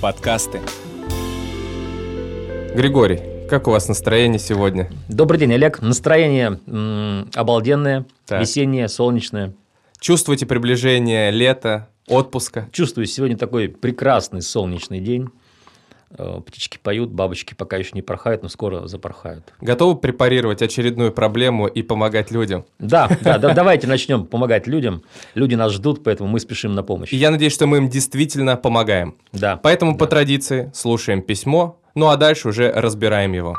Подкасты. Григорий, как у вас настроение сегодня? Добрый день, Олег. Настроение м, обалденное, Так. весеннее, солнечное. Чувствуете приближение лета, отпуска? Чувствую, сегодня такой прекрасный солнечный день. Э, Птички поют, бабочки пока еще не порхают, но скоро запорхают. Готовы препарировать очередную проблему и помогать людям? Да, да, да, давайте начнем помогать людям. Люди нас ждут, поэтому мы спешим на помощь. И я надеюсь, что мы им действительно помогаем. Да. Поэтому по традиции слушаем письмо, ну а дальше уже разбираем его.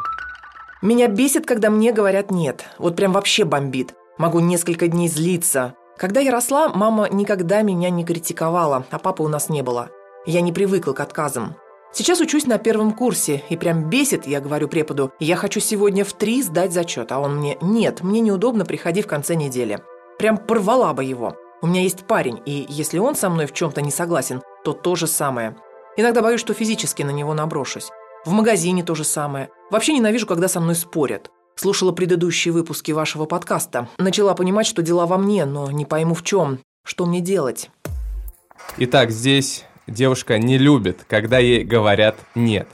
Меня бесит, когда мне говорят «нет». Вот прям вообще бомбит. Могу несколько дней злиться. Когда я росла, мама никогда меня не критиковала, а папы у нас не было. Я не привыкла к отказам. Сейчас учусь на первом курсе, и прям бесит, я говорю преподу, я хочу сегодня в три сдать зачет, а он мне «нет, мне неудобно, приходи в конце недели». Прям порвала бы его. У меня есть парень, и если он со мной в чем-то не согласен, то то же самое. Иногда боюсь, что физически на него наброшусь. В магазине то же самое. Вообще ненавижу, когда со мной спорят. Слушала предыдущие выпуски вашего подкаста. Начала понимать, что дела во мне, но не пойму в чем. Что мне делать? Итак, здесь девушка не любит, когда ей говорят «нет».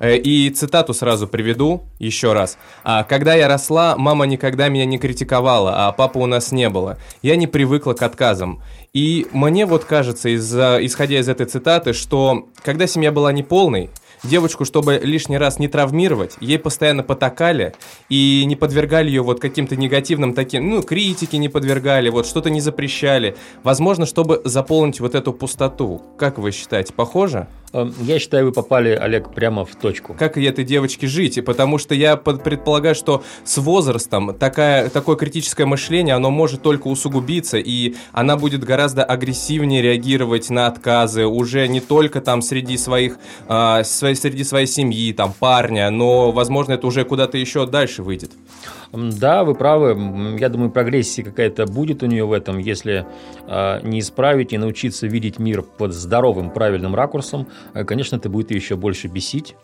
Э, И цитату сразу приведу еще раз. А, «Когда я росла, мама никогда меня не критиковала, а папы у нас не было. Я не привыкла к отказам. И мне вот кажется, из, исходя из этой цитаты, что когда семья была неполной, девочку, чтобы лишний раз не травмировать, ей постоянно потакали и не подвергали ее вот каким-то негативным таким, ну, критике не подвергали, вот что-то не запрещали. Возможно, чтобы заполнить вот эту пустоту. Как вы считаете, похоже? Э, Я считаю, вы попали, Олег, прямо в точку. Как и этой девочке жить? Потому что я предполагаю, что с возрастом такая, такое критическое мышление, оно может только усугубиться, и она будет гораздо агрессивнее реагировать на отказы, уже не только там среди своих, своей- среди своей семьи, там, парня, но, возможно, это уже куда-то еще дальше выйдет. Да, вы правы. Я думаю, прогрессия какая-то будет у нее в этом, если а, не исправить и научиться видеть мир под здоровым, правильным ракурсом. А, Конечно, это будет еще больше бесить.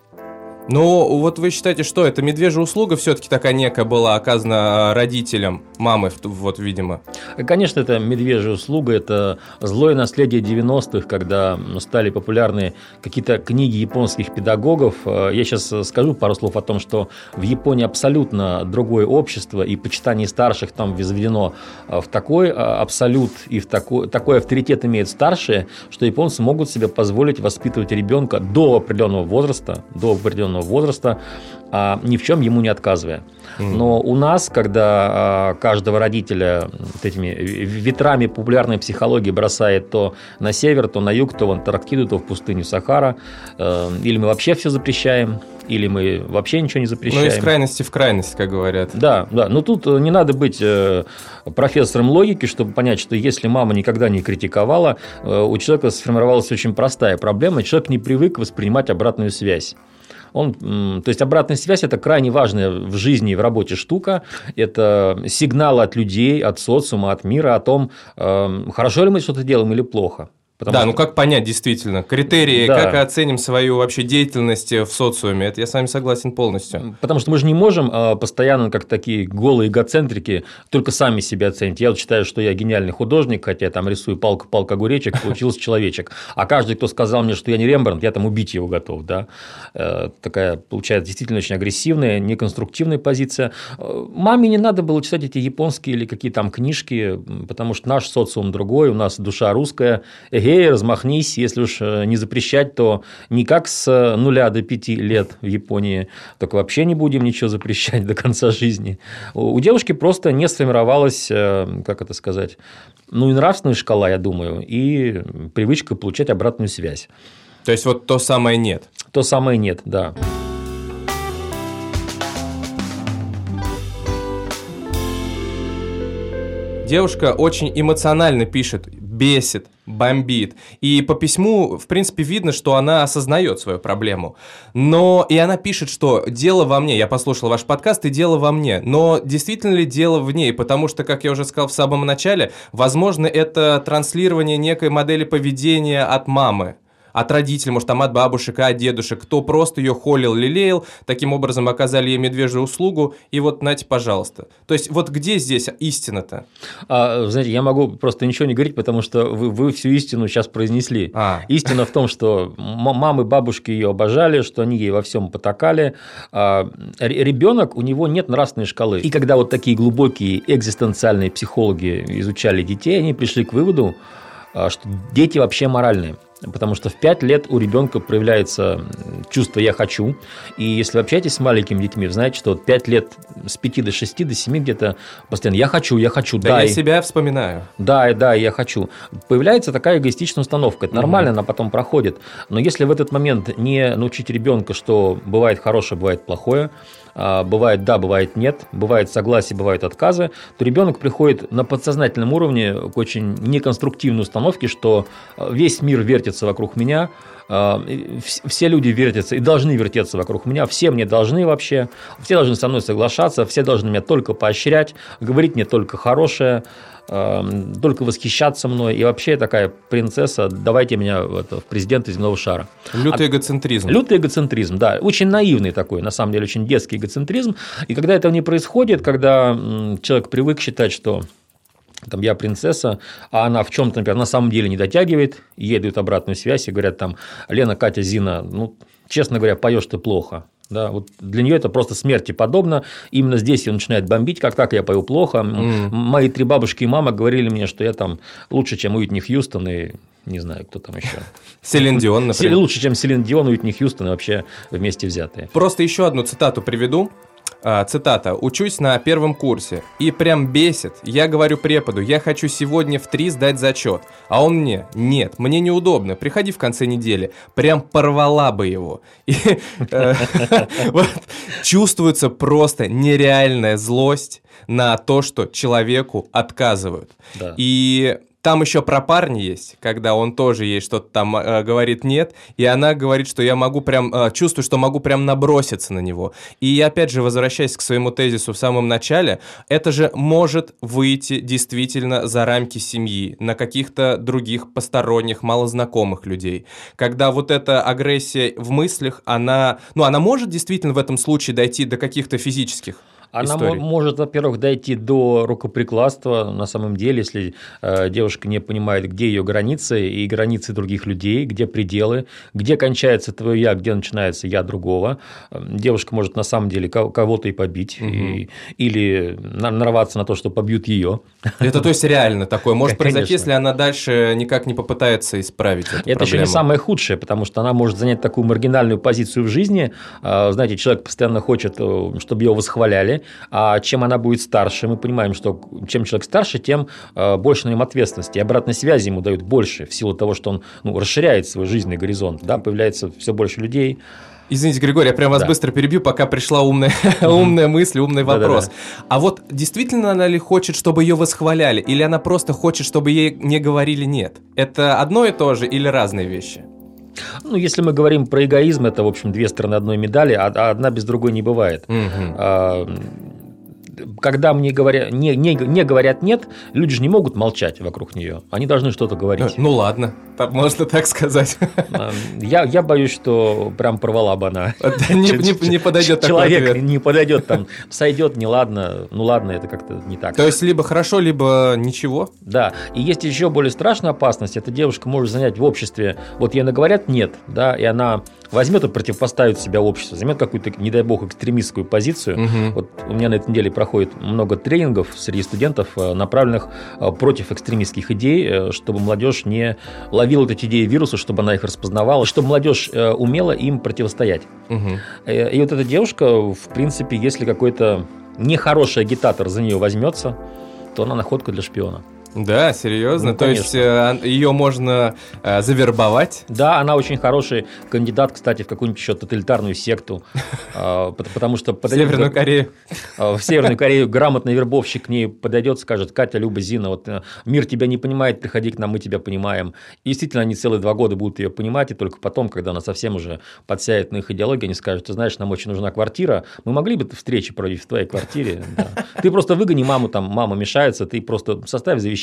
Ну, вот вы считаете, что это медвежья услуга все-таки такая некая была оказана а, родителям, мамы, вот, видимо. Конечно, это медвежья услуга, это злое наследие 90-х, когда стали популярны какие-то книги японских педагогов. Э, Я сейчас скажу пару слов о том, что в Японии абсолютно другое общество, и почитание старших там возведено э, в такой э, абсолют, и в такой, такой авторитет имеют старшие, что японцы могут себе позволить воспитывать ребенка до определенного возраста, до определенного возраста, а, ни в чем ему не отказывая. Но у нас, когда а, каждого родителя вот этими ветрами популярной психологии бросает то на север, то на юг, то в Антарктиду, то в пустыню Сахара, э, или мы вообще все запрещаем, или мы вообще ничего не Ну, запрещаем. из крайности в крайность, как говорят. Да, да. Но тут э, не надо быть э, профессором логики, чтобы понять, что если мама никогда не критиковала, у человека сформировалась очень простая проблема. Человек не привык воспринимать обратную связь. Он, то есть обратная связь это крайне важная в жизни и в работе штука. Это сигнал от людей, от социума, от мира о том, э, хорошо ли мы что-то делаем или плохо. Потому да, что- ну как понять действительно? Критерии, Да. как оценим свою вообще деятельность в социуме, это я с вами согласен полностью. Потому что мы же не можем э, постоянно, как такие голые эгоцентрики, только сами себя оценить. Я вот считаю, что я гениальный художник, хотя я там рисую палка-палка огуречек, получился человечек. А каждый, кто сказал мне, что я не Рембрандт, я там убить его готов. Да? Э, Такая, получается, действительно очень агрессивная, неконструктивная позиция. Э, Маме не надо было читать эти японские или какие там книжки, потому что наш социум другой, у нас душа русская. Эгей, размахнись, если уж э, не запрещать, то не как с э, нуля до пяти лет в Японии, так вообще не будем ничего запрещать до конца жизни. У у девушки просто не сформировалась, э, как это сказать, ну и нравственная шкала, я думаю, и привычка получать обратную связь. То есть вот то самое нет. То самое нет, да. Девушка очень эмоционально пишет, бесит, бомбит. И по письму, в принципе, видно, что она осознает свою проблему. Но и она пишет, что дело во мне. Я послушал ваш подкаст, и дело во мне. Но действительно ли дело в ней? Потому что, как я уже сказал в самом начале, возможно, это транслирование некой модели поведения от мамы от родителей, может, там от бабушек, от дедушек, кто просто ее холил, лелеял, таким образом оказали ей медвежью услугу, и вот, нате, пожалуйста. То есть, вот где здесь истина-то? А, знаете, я могу просто ничего не говорить, потому что вы, вы всю истину сейчас произнесли. А. Истина в том, что мамы, бабушки ее обожали, что они ей во всем потакали. А, ребенок, у него нет нравственной шкалы. И когда вот такие глубокие экзистенциальные психологи изучали детей, они пришли к выводу, а, что дети вообще моральные. Потому что в 5 лет у ребенка проявляется чувство «я хочу». И если вы общаетесь с маленькими детьми, вы знаете, что 5 лет с 5 до 6 до 7 где-то постоянно «я хочу, я хочу, да, дай». я себя вспоминаю. Да, да, я хочу. Появляется такая эгоистичная установка. Это нормально, угу. она потом проходит. Но если в этот момент не научить ребенка, что бывает хорошее, бывает плохое, а, бывает да, бывает нет, бывает согласие, бывают отказы, то ребенок приходит на подсознательном уровне к очень неконструктивной установке, что а, весь мир вертится вокруг меня, а, все люди вертятся и должны вертеться вокруг меня, все мне должны вообще, все должны со мной соглашаться, все должны меня только поощрять, говорить мне только хорошее, Эм, только восхищаться мной. И вообще такая принцесса, давайте меня в, это, в президенты земного шара. Лютый а, эгоцентризм. Лютый эгоцентризм, да. Очень наивный такой, на самом деле, очень детский эгоцентризм. И когда этого не происходит, когда человек привык считать, что там я принцесса, а она в чем-то, например, на самом деле не дотягивает, ей дают обратную связь и говорят там, Лена, Катя, Зина, ну, честно говоря, поешь ты плохо. Да, вот для нее это просто смерти подобно. Именно здесь ее начинает бомбить, как так я пою плохо. Mm. Мои три бабушки и мама говорили мне, что я там лучше, чем Уитни Хьюстон и не знаю, кто там еще. Селин Дион, например. Лучше, чем Селин Дион, Уитни Хьюстон и вообще вместе взятые. Просто еще одну цитату приведу. А, цитата. «Учусь на первом курсе. И прям бесит. Я говорю преподу, я хочу сегодня в три сдать зачет. А он мне, нет, мне неудобно, приходи в конце недели. Прям порвала бы его». И э, чувствуется просто нереальная злость на то, что человеку отказывают. И там еще про парня есть, когда он тоже ей что-то там э, говорит нет, и она говорит, что я могу прям, э, чувствую, что могу прям наброситься на него. И опять же, возвращаясь к своему тезису в самом начале, это же может выйти действительно за рамки семьи, на каких-то других посторонних, малознакомых людей. Когда вот эта агрессия в мыслях, она, ну, она может действительно в этом случае дойти до каких-то физических она историй. может, во-первых, дойти до рукоприкладства, на самом деле, если э, девушка не понимает, где ее границы и границы других людей, где пределы, где кончается твое я, где начинается я другого. Эм, девушка может на самом деле кого-то и побить, угу. и, или нарваться на то, что побьют ее. Это то есть реально такое может произойти, если она дальше никак не попытается исправить эту Это еще не самое худшее, потому что она может занять такую маргинальную позицию в жизни. Э, знаете, человек постоянно хочет, э, чтобы ее восхваляли, а чем она будет старше, мы понимаем, что чем человек старше, тем э, больше на нем ответственности. И обратной связи ему дают больше в силу того, что он ну, расширяет свой жизненный горизонт, да, появляется все больше людей. Извините, Григорий, я прям вас да. быстро перебью, пока пришла умная, умная мысль, умный вопрос. Да-да-да. А вот действительно она ли хочет, чтобы ее восхваляли, или она просто хочет, чтобы ей не говорили нет? Это одно и то же или разные вещи? Ну, если мы говорим про эгоизм, это, в общем, две стороны одной медали, а одна без другой не бывает. Угу когда мне говорят, не, не, не говорят нет, люди же не могут молчать вокруг нее. Они должны что-то говорить. Ну ладно, можно так сказать. Я, я боюсь, что прям порвала бы она. Не, не, не подойдет Человек такой не подойдет там, сойдет, не ладно, ну ладно, это как-то не так. То есть либо хорошо, либо ничего. Да, и есть еще более страшная опасность. Эта девушка может занять в обществе, вот ей наговорят нет, да, и она возьмет и противопоставит себя обществу, займет какую-то, не дай бог, экстремистскую позицию. Угу. Вот у меня на этой неделе проходит много тренингов среди студентов, э, направленных э, против экстремистских идей, э, чтобы молодежь не ловила эти идеи вируса, чтобы она их распознавала, чтобы молодежь умела им противостоять. Угу. И вот эта девушка, в принципе, если какой-то нехороший агитатор за нее возьмется, то она находка для шпиона. Да, серьезно? Ну, То есть э, ее можно э, завербовать? Да, она очень хороший кандидат, кстати, в какую-нибудь еще тоталитарную секту. э, пот- Потому что... В Северную Корею. э, В Северную Корею грамотный вербовщик к ней подойдет, скажет, Катя, Люба, Зина, вот э, мир тебя не понимает, приходи к нам, мы тебя понимаем. И действительно, они целые два года будут ее понимать, и только потом, когда она совсем уже подсядет на их идеологию, они скажут, ты знаешь, нам очень нужна квартира, мы могли бы встречи проводить в твоей квартире. Да. Ты просто выгони маму, там мама мешается, ты просто составь завещание,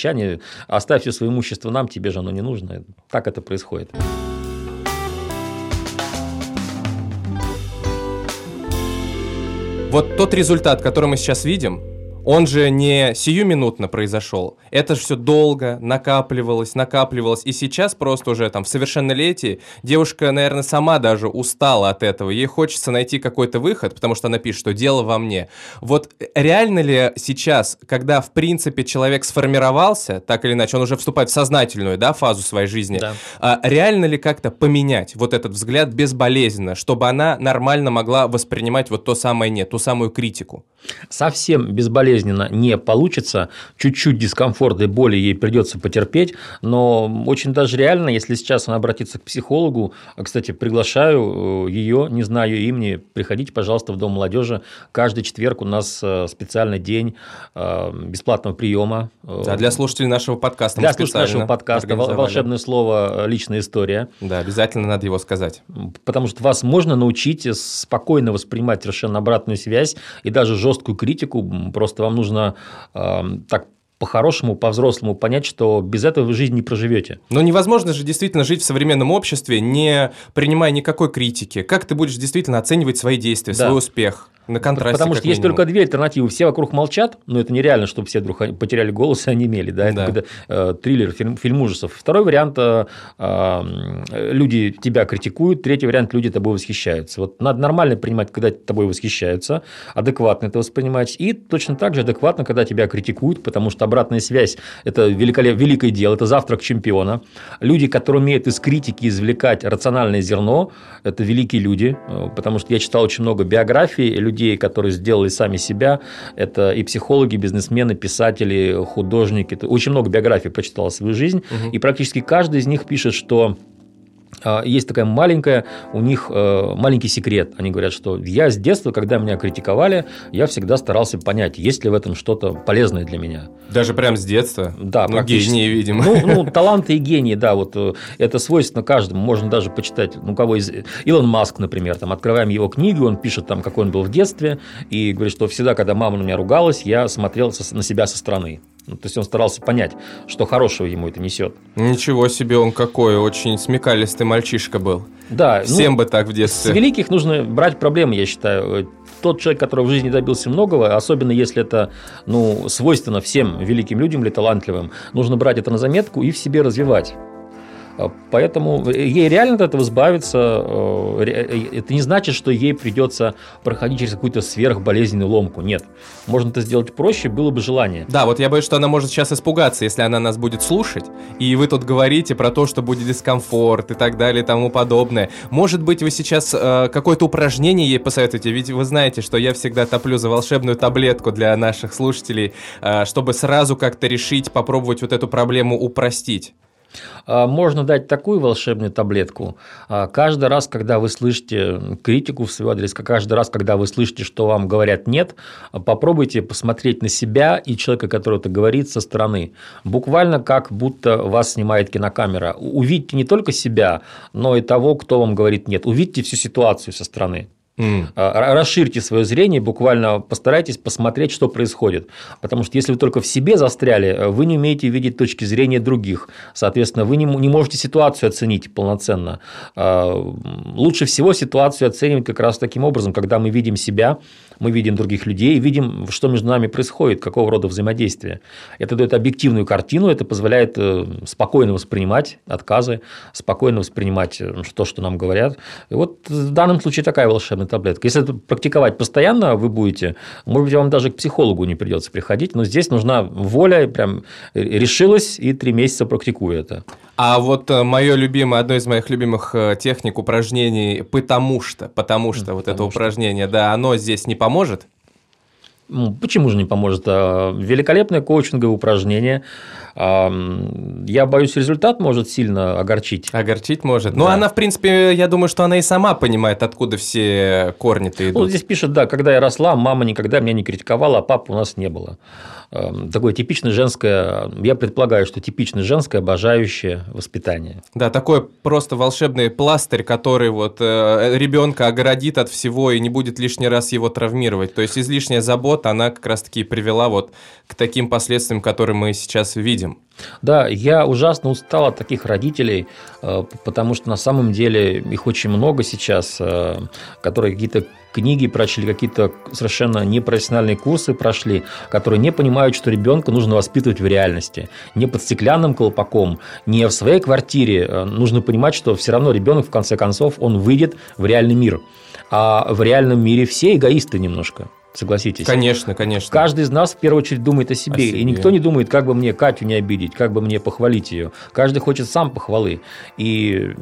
оставь все свое имущество нам, тебе же оно не нужно. Так это происходит. Вот тот результат, который мы сейчас видим, он же не сиюминутно произошел. Это же все долго накапливалось, накапливалось. И сейчас просто уже там в совершеннолетии девушка, наверное, сама даже устала от этого. Ей хочется найти какой-то выход, потому что она пишет, что дело во мне. Вот реально ли сейчас, когда в принципе человек сформировался, так или иначе, он уже вступает в сознательную да, фазу своей жизни, Да. а реально ли как-то поменять вот этот взгляд безболезненно, чтобы она нормально могла воспринимать вот то самое нет, ту самую критику? совсем безболезненно не получится, чуть-чуть дискомфорта и боли ей придется потерпеть, но очень даже реально, если сейчас она обратится к психологу, а, кстати, приглашаю ее, не знаю имени, приходите, пожалуйста, в Дом молодежи, каждый четверг у нас э, специальный день э, бесплатного приема. э, Да, для слушателей нашего подкаста. для слушателей нашего подкаста волшебное слово э, «личная история». Да, обязательно надо его сказать. Потому что вас можно научить спокойно воспринимать совершенно обратную связь и даже жесткую критику. Просто вам нужно э, так по-хорошему, по-взрослому понять, что без этого вы жизнь не проживете. Но невозможно же действительно жить в современном обществе, не принимая никакой критики. Как ты будешь действительно оценивать свои действия, Да. свой успех? На контрасте, Потому что есть минимум. только две альтернативы. Все вокруг молчат, но это нереально, чтобы все вдруг потеряли голос и онемели. Да? Это Да. э, триллер, фильм, фильм ужасов. Второй вариант э, э, люди тебя критикуют, третий вариант люди тобой восхищаются. Вот надо нормально принимать, когда тобой восхищаются, адекватно это воспринимать, и точно так же адекватно, когда тебя критикуют, потому что обратная связь – это великолеп... великое дело, это завтрак чемпиона. Люди, которые умеют из критики извлекать рациональное зерно, это великие люди, э, потому что я читал очень много биографий людей, которые сделали сами себя. Это и психологи, бизнесмены, писатели, художники. Очень много биографий прочитал свою жизнь, Мгм. и практически каждый из них пишет, что есть такая маленькая, у них э, маленький секрет. Они говорят, что я с детства, когда меня критиковали, я всегда старался понять, есть ли в этом что-то полезное для меня. Даже прям с детства? Да, ну, гении, видимо. Ну, ну, таланты и гении, да, вот э, это свойственно каждому. Можно даже почитать, ну, кого из... Илон Маск, например, там, открываем его книгу, он пишет там, какой он был в детстве, и говорит, что всегда, когда мама на меня ругалась, я смотрел на себя со стороны. Ну, то есть он старался понять, что хорошего ему это несет. Ничего себе, он какой, очень смекалистый мальчишка был. Да, ну, Всем бы так в С детстве. великих нужно брать проблемы, я считаю. Тот человек, который в жизни добился многого, особенно если это ну, свойственно всем великим людям или талантливым, нужно брать это на заметку и в себе развивать. А, Поэтому ей реально от этого избавиться. э, ре- Это не значит, что ей придется проходить через какую-то сверхболезненную ломку. Нет. Можно это сделать проще, было бы желание. Да, вот я боюсь, что она может сейчас испугаться, если она нас будет слушать, и вы тут говорите про то, что будет дискомфорт и так далее и тому подобное. Может быть, вы сейчас э, какое-то упражнение ей посоветуете, ведь вы знаете, что я всегда топлю за волшебную таблетку для наших слушателей, э, чтобы сразу как-то решить, попробовать вот эту проблему упростить. А, Можно дать такую волшебную таблетку. А, Каждый раз, когда вы слышите критику в свой адрес, каждый раз, когда вы слышите, что вам говорят «нет», попробуйте посмотреть на себя и человека, который это говорит, со стороны. Буквально как будто вас снимает кинокамера. Увидьте не только себя, но и того, кто вам говорит «нет». Увидьте всю ситуацию со стороны. Ра- Расширьте свое зрение, буквально постарайтесь посмотреть, что происходит. Потому что если вы только в себе застряли, э, вы не умеете видеть точки зрения других. Соответственно, вы не, не можете ситуацию оценить полноценно. А, Лучше всего ситуацию оценивать как раз таким образом, когда мы видим себя, мы видим других людей, видим, что между нами происходит, какого рода взаимодействие. Это дает объективную картину, это позволяет э, спокойно воспринимать отказы, спокойно воспринимать э, то, что нам говорят. И вот в данном случае такая волшебная таблетка. Если это практиковать постоянно вы будете, может быть, вам даже к психологу не придется приходить, но здесь нужна воля, и прям решилась и три месяца практикую это. А вот мое любимое, одно из моих любимых э, техник упражнений «потому что», потому что вот это потому что. упражнение, да, оно здесь не поможет? Почему же не поможет? А, великолепное коучинговое упражнение. Я боюсь, результат может сильно огорчить. Огорчить может. Ну, да. Но она, в принципе, я думаю, что она и сама понимает, откуда все корни-то идут. Ну, здесь пишет, да, когда я росла, мама никогда меня не критиковала, а папы у нас не было. Такое типичное женское, я предполагаю, что типичное женское обожающее воспитание. Да, такой просто волшебный пластырь, который вот э, ребенка огородит от всего и не будет лишний раз его травмировать. То есть излишняя забота, она как раз-таки привела вот к таким последствиям, которые мы сейчас видим. Да, я ужасно устал от таких родителей, э, потому что на самом деле их очень много сейчас, э, которые какие-то книги прочли, какие-то совершенно непрофессиональные курсы прошли, которые не понимают, что ребенка нужно воспитывать в реальности. Не под стеклянным колпаком, не в своей квартире. Э, нужно понимать, что все равно ребенок, в конце концов, он выйдет в реальный мир. А в реальном мире все эгоисты немножко. Согласитесь? Конечно, конечно. Каждый из нас в первую очередь думает о себе, о себе. И никто не думает, как бы мне Катю не обидеть, как бы мне похвалить ее. Каждый хочет сам похвалы. И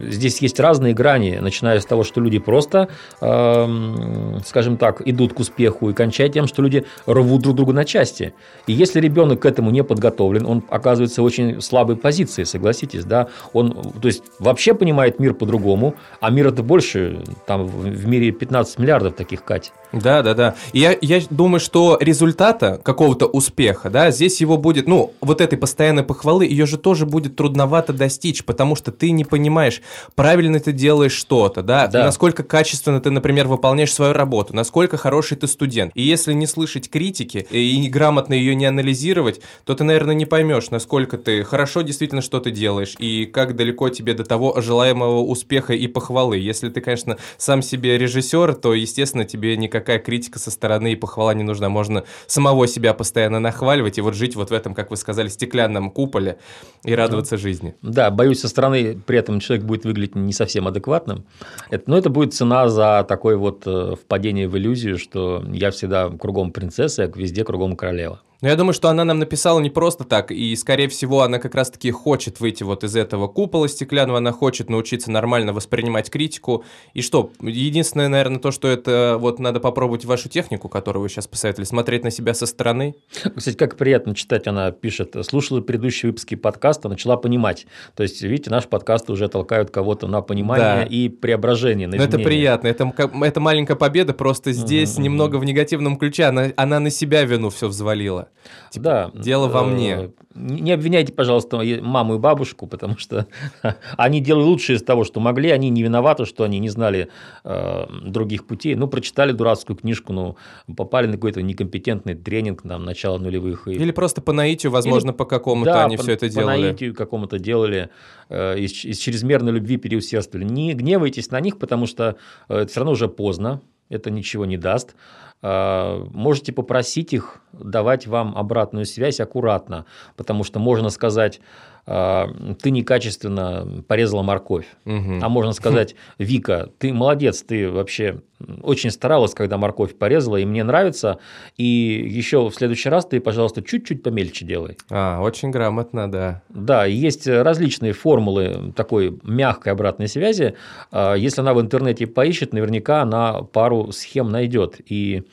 здесь есть разные грани, начиная с того, что люди просто, э, скажем так, идут к успеху, и кончая тем, что люди рвут друг друга на части. И если ребенок к этому не подготовлен, он оказывается в очень слабой позиции, согласитесь, да? Он, то есть, вообще понимает мир по-другому, а мир это больше, там в мире 15 миллиардов таких, Кать. Да, да, да. И я, я думаю, что результата какого-то успеха, да, здесь его будет, ну, вот этой постоянной похвалы, ее же тоже будет трудновато достичь, потому что ты не понимаешь, правильно ты делаешь что-то, да, да. насколько качественно ты, например, выполняешь свою работу, насколько хороший ты студент. И если не слышать критики и неграмотно ее не анализировать, то ты, наверное, не поймешь, насколько ты хорошо действительно что-то делаешь и как далеко тебе до того желаемого успеха и похвалы. Если ты, конечно, сам себе режиссер, то, естественно, тебе никакая критика со стороны и похвала не нужна. Можно самого себя постоянно нахваливать и вот жить вот в этом, как вы сказали, стеклянном куполе и радоваться жизни. Да, боюсь, со стороны при этом человек будет выглядеть не совсем адекватным. Это, но это будет цена за такое вот э, впадение в иллюзию, что я всегда кругом принцесса, а везде кругом королева. Но я думаю, что она нам написала не просто так, и, скорее всего, она как раз-таки хочет выйти вот из этого купола стеклянного, она хочет научиться нормально воспринимать критику. И что, единственное, наверное, то, что это вот надо попробовать вашу технику, которую вы сейчас посоветовали, смотреть на себя со стороны. Кстати, как приятно читать, она пишет, слушала предыдущие выпуски подкаста, начала понимать. То есть, видите, наш подкаст уже толкают кого-то на понимание да. и преображение, на Но это приятно, это, это маленькая победа, просто здесь mm-hmm. немного в негативном ключе, она, она на себя вину все взвалила. Типа, да. Дело во мне. Э, не обвиняйте, пожалуйста, маму и бабушку, потому что они делали лучшее из того, что могли. Они не виноваты, что они не знали э, других путей. Ну, прочитали дурацкую книжку, ну, попали на какой-то некомпетентный тренинг там, начала нулевых. Или просто по наитию, возможно, Или, по какому-то да, они по, все это делали. по наитию какому-то делали. Э, из, из чрезмерной любви переусердствовали. Не гневайтесь на них, потому что э, это все равно уже поздно. Это ничего не даст. А, можете попросить их давать вам обратную связь аккуратно, потому что можно сказать, ты некачественно порезала морковь. Угу. А можно сказать, Вика, ты молодец, ты вообще очень старалась, когда морковь порезала, и мне нравится. И еще в следующий раз ты, пожалуйста, чуть-чуть помельче делай. А, очень грамотно, да. Да, есть различные формулы такой мягкой обратной связи. А, если она в интернете поищет, наверняка она пару схем найдет. И а,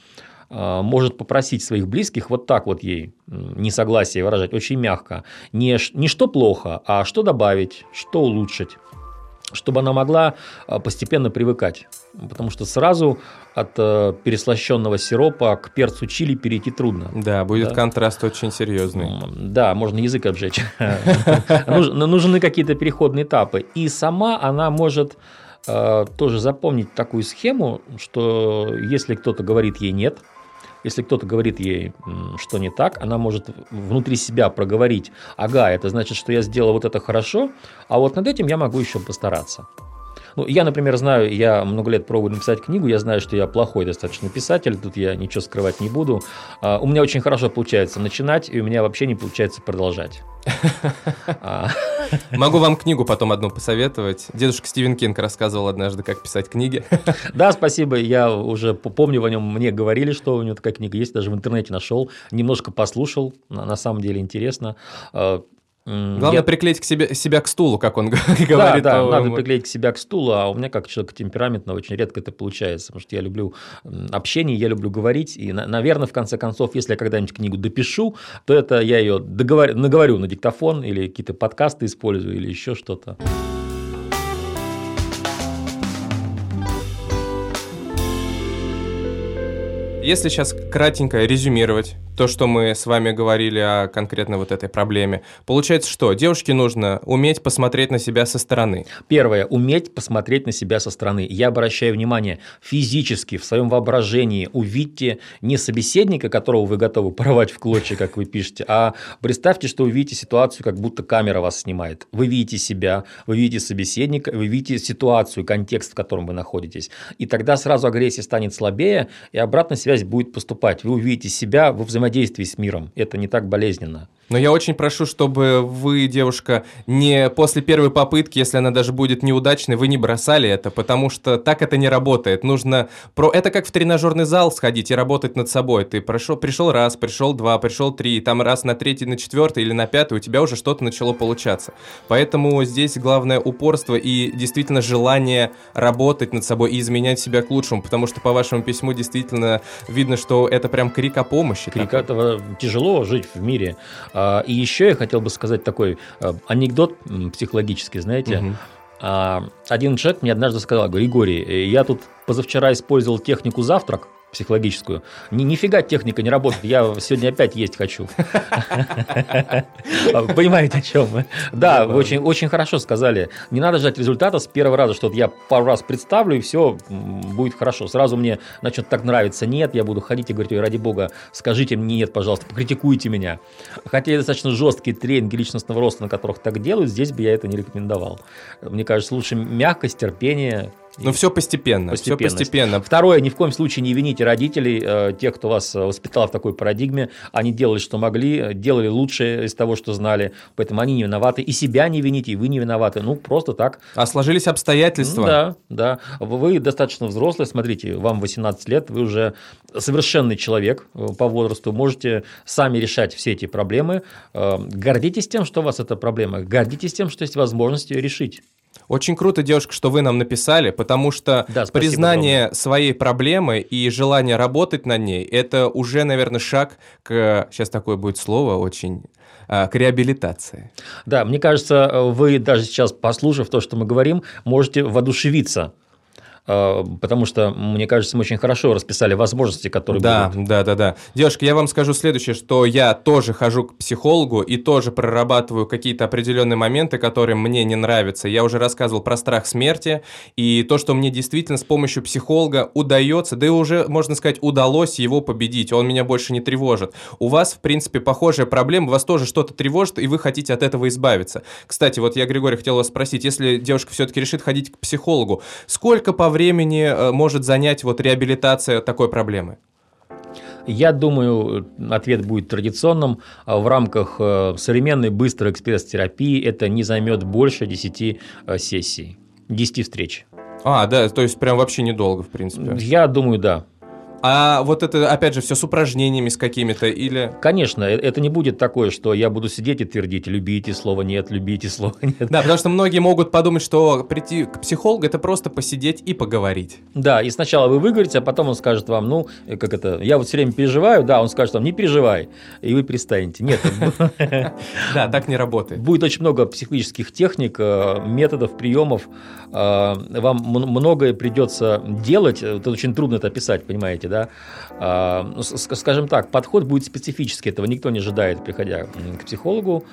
может попросить своих близких вот так вот ей несогласие выражать, очень мягко. Не, не что плохо, а что добавить, что улучшить чтобы она могла а, постепенно привыкать. Потому что сразу от э, переслащенного сиропа к перцу чили перейти трудно. Да, будет да? контраст очень серьезный. Да, можно язык обжечь. Нужны какие-то переходные этапы. И сама она может э, тоже запомнить такую схему, что если кто-то говорит ей нет, если кто-то говорит ей, что не так, она может внутри себя проговорить, ага, это значит, что я сделал вот это хорошо, а вот над этим я могу еще постараться. Ну, я, например, знаю, я много лет пробую написать книгу, я знаю, что я плохой достаточно писатель, тут я ничего скрывать не буду. А, у меня очень хорошо получается начинать, и у меня вообще не получается продолжать. А. Могу вам книгу потом одну посоветовать. Дедушка Стивен Кинг рассказывал однажды, как писать книги. Да, спасибо. Я уже помню о нем, мне говорили, что у него такая книга есть, даже в интернете нашел, немножко послушал, на самом деле интересно. Главное я... приклеить к себе, себя к стулу, как он говорит. Да, да, надо приклеить к себя к стулу, а у меня как человек темпераментно очень редко это получается, потому что я люблю общение, я люблю говорить, и, наверное, в конце концов, если я когда-нибудь книгу допишу, то это я ее договор... наговорю на диктофон или какие-то подкасты использую или еще что-то. Если сейчас кратенько резюмировать то, что мы с вами говорили о конкретно вот этой проблеме, получается что? Девушке нужно уметь посмотреть на себя со стороны. Первое. Уметь посмотреть на себя со стороны. Я обращаю внимание, физически, в своем воображении увидьте не собеседника, которого вы готовы порвать в клочья, как вы пишете, а представьте, что вы видите ситуацию, как будто камера вас снимает. Вы видите себя, вы видите собеседника, вы видите ситуацию, контекст, в котором вы находитесь. И тогда сразу агрессия станет слабее, и обратная связь будет поступать. Вы увидите себя во взаимодействии с миром. Это не так болезненно. Но я очень прошу, чтобы вы, девушка, не после первой попытки, если она даже будет неудачной, вы не бросали это, потому что так это не работает. Нужно... Про... Это как в тренажерный зал сходить и работать над собой. Ты прошел, пришел раз, пришел два, пришел три, и там раз на третий, на четвертый или на пятый у тебя уже что-то начало получаться. Поэтому здесь главное упорство и действительно желание работать над собой и изменять себя к лучшему, потому что по вашему письму действительно видно, что это прям крик о помощи. Крик этого тяжело жить в мире и еще я хотел бы сказать такой а, анекдот психологический, знаете. Угу. Один человек мне однажды сказал, Григорий, э, я тут позавчера использовал технику завтрак, психологическую. Ни, нифига техника не работает. Я сегодня опять есть хочу. Понимаете, о чем мы? Да, вы очень, очень хорошо сказали. Не надо ждать результата с первого раза, что я пару раз представлю, и все будет хорошо. Сразу мне начнет так нравиться нет, я буду ходить и говорить, ради бога, скажите мне нет, пожалуйста, покритикуйте меня. Хотя достаточно жесткие тренинги личностного роста, на которых так делают, здесь бы я это не рекомендовал. Мне кажется, лучше мягкость, терпение, ну, все постепенно, все постепенно. Второе, ни в коем случае не вините родителей, э, тех, кто вас воспитал в такой парадигме. Они делали, что могли, делали лучшее из того, что знали, поэтому они не виноваты. И себя не вините, и вы не виноваты. Ну, просто так. А сложились обстоятельства. Да, да. Вы достаточно взрослый, смотрите, вам 18 лет, вы уже совершенный человек э, по возрасту, можете сами решать все эти проблемы. Э, гордитесь тем, что у вас эта проблема, гордитесь тем, что есть возможность ее решить. Очень круто, девушка, что вы нам написали, потому что да, признание огромное. своей проблемы и желание работать над ней, это уже, наверное, шаг к, сейчас такое будет слово очень а, к реабилитации. Да, мне кажется, вы даже сейчас, послушав то, что мы говорим, можете воодушевиться потому что, мне кажется, мы очень хорошо расписали возможности, которые да, будут. Да, да, да. Девушка, я вам скажу следующее, что я тоже хожу к психологу и тоже прорабатываю какие-то определенные моменты, которые мне не нравятся. Я уже рассказывал про страх смерти и то, что мне действительно с помощью психолога удается, да и уже, можно сказать, удалось его победить. Он меня больше не тревожит. У вас, в принципе, похожая проблема, вас тоже что-то тревожит, и вы хотите от этого избавиться. Кстати, вот я, Григорий, хотел вас спросить, если девушка все-таки решит ходить к психологу, сколько по времени э, может занять вот реабилитация такой проблемы? Я думаю, ответ будет традиционным. В рамках э, современной быстрой экспресс-терапии это не займет больше 10 э, сессий, 10 встреч. А, да, то есть прям вообще недолго, в принципе. Я думаю, да. А вот это, опять же, все с упражнениями с какими-то или... Конечно, э, это не будет такое, что я буду сидеть и твердить «любите слово нет, любите слово нет». Да, потому что многие могут подумать, что прийти к психологу – это просто посидеть и поговорить. Да, и сначала вы выговорите, а потом он скажет вам, ну, э, как это, я вот все время переживаю, да, он скажет вам, не переживай, и вы перестанете. Нет. Да, так не работает. Будет очень много психологических техник, э, методов, приемов. Вам многое придется делать, это очень трудно это описать, понимаете, да, а, ну, скажем так, подход будет специфический, этого никто не ожидает, приходя к психологу.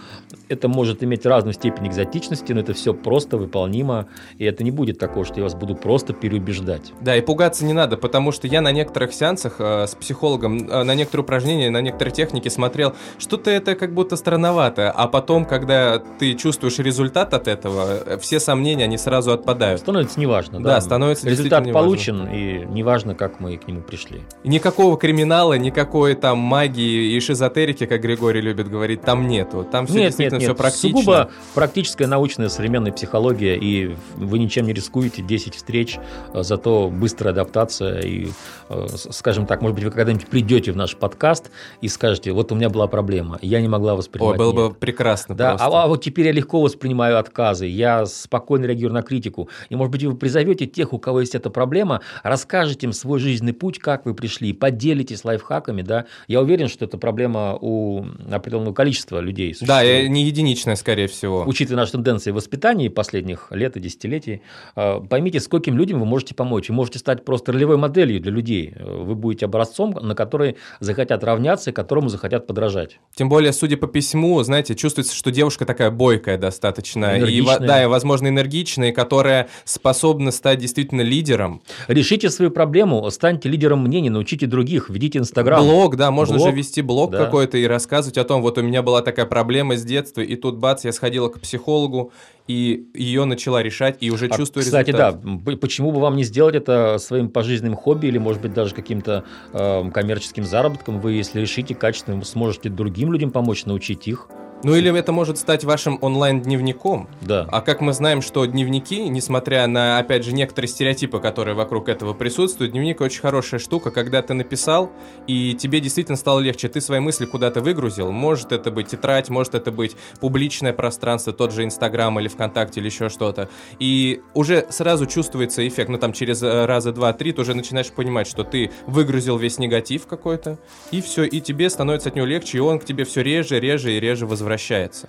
Это может иметь разную степень экзотичности, но это все просто выполнимо, и это не будет такого, что я вас буду просто переубеждать. Да, и пугаться не надо, потому что я на некоторых сеансах э, с психологом, э, на некоторые упражнения, на некоторые техники смотрел, что-то это как будто странновато, а потом, когда ты чувствуешь результат от этого, э, все сомнения, они сразу отпадают. Становится неважно, да? Да, становится Результат получен, и неважно, как мы к нему пришли пришли. Никакого криминала, никакой там магии и шизотерики, как Григорий любит говорить, там нету. Там все нет, действительно нет, нет. все практично. Сугубо практическая научная современная психология, и вы ничем не рискуете, 10 встреч, э, зато быстрая адаптация, и, э, скажем так, может быть, вы когда-нибудь придете в наш подкаст и скажете, вот у меня была проблема, я не могла воспринимать Ой, было нет. бы прекрасно Да, просто. а, а вот теперь я легко воспринимаю отказы, я спокойно реагирую на критику. И, может быть, вы призовете тех, у кого есть эта проблема, расскажете им свой жизненный путь, как вы пришли, поделитесь лайфхаками, да. Я уверен, что это проблема у определенного количества людей. Да, существует. не единичная, скорее всего. Учитывая наши тенденции в воспитании последних лет и десятилетий, э, поймите, скольким людям вы можете помочь. Вы можете стать просто ролевой моделью для людей. Вы будете образцом, на который захотят равняться и которому захотят подражать. Тем более, судя по письму, знаете, чувствуется, что девушка такая бойкая достаточно. И, да, и, возможно, энергичная, которая способна стать действительно лидером. Решите свою проблему, станьте лидером мнений, научите других, ведите Инстаграм. Блог, да, можно Блог, же вести блог да. какой-то и рассказывать о том, вот у меня была такая проблема с детства, и тут бац, я сходила к психологу, и ее начала решать, и уже А, чувствую Кстати, результат. да, п- почему бы вам не сделать это своим пожизненным хобби или, может быть, даже каким-то э, коммерческим заработком? Вы, если решите качественно, сможете другим людям помочь, научить их. Ну или это может стать вашим онлайн-дневником. Да. А как мы знаем, что дневники, несмотря на, опять же, некоторые стереотипы, которые вокруг этого присутствуют, дневник очень хорошая штука, когда ты написал, и тебе действительно стало легче, ты свои мысли куда-то выгрузил. Может это быть тетрадь, может это быть публичное пространство, тот же Инстаграм или ВКонтакте или еще что-то. И уже сразу чувствуется эффект, ну там через э, раза два-три ты уже начинаешь понимать, что ты выгрузил весь негатив какой-то, и все, и тебе становится от него легче, и он к тебе все реже, реже и реже возвращается.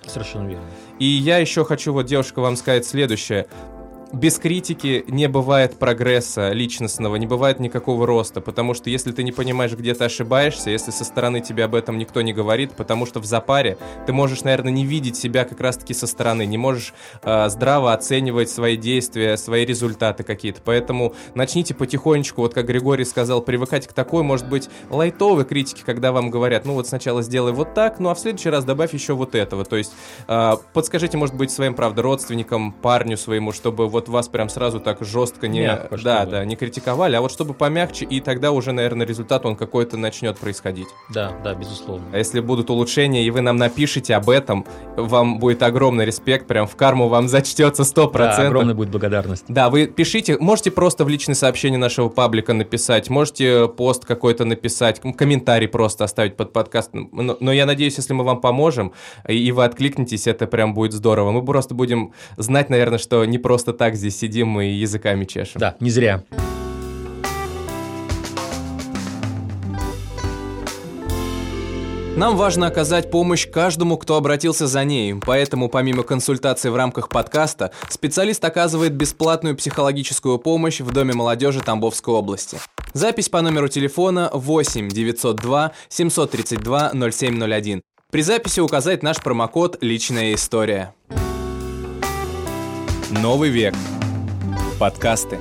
Совершенно верно. И я еще хочу, вот, девушка, вам сказать следующее. Без критики не бывает прогресса личностного, не бывает никакого роста, потому что если ты не понимаешь, где ты ошибаешься, если со стороны тебе об этом никто не говорит, потому что в запаре ты можешь, наверное, не видеть себя как раз-таки со стороны, не можешь э, здраво оценивать свои действия, свои результаты какие-то. Поэтому начните потихонечку, вот как Григорий сказал, привыкать к такой, может быть, лайтовой критике, когда вам говорят, ну вот сначала сделай вот так, ну а в следующий раз добавь еще вот этого. То есть э, подскажите, может быть, своим, правда, родственникам, парню своему, чтобы вот вас прям сразу так жестко не, Мягко, да, чтобы. да, не критиковали, а вот чтобы помягче, и тогда уже, наверное, результат он какой-то начнет происходить. Да, да, безусловно. А если будут улучшения, и вы нам напишите об этом, вам будет огромный респект, прям в карму вам зачтется 100%. Да, огромная будет благодарность. Да, вы пишите, можете просто в личные сообщения нашего паблика написать, можете пост какой-то написать, комментарий просто оставить под подкаст. Но, но я надеюсь, если мы вам поможем, и вы откликнетесь, это прям будет здорово. Мы просто будем знать, наверное, что не просто так здесь сидим мы и языками чешем. Да, не зря. Нам важно оказать помощь каждому, кто обратился за ней, поэтому помимо консультаций в рамках подкаста, специалист оказывает бесплатную психологическую помощь в Доме молодежи Тамбовской области. Запись по номеру телефона 8 902 732 0701. При записи указать наш промокод «Личная история». Новый век. Подкасты.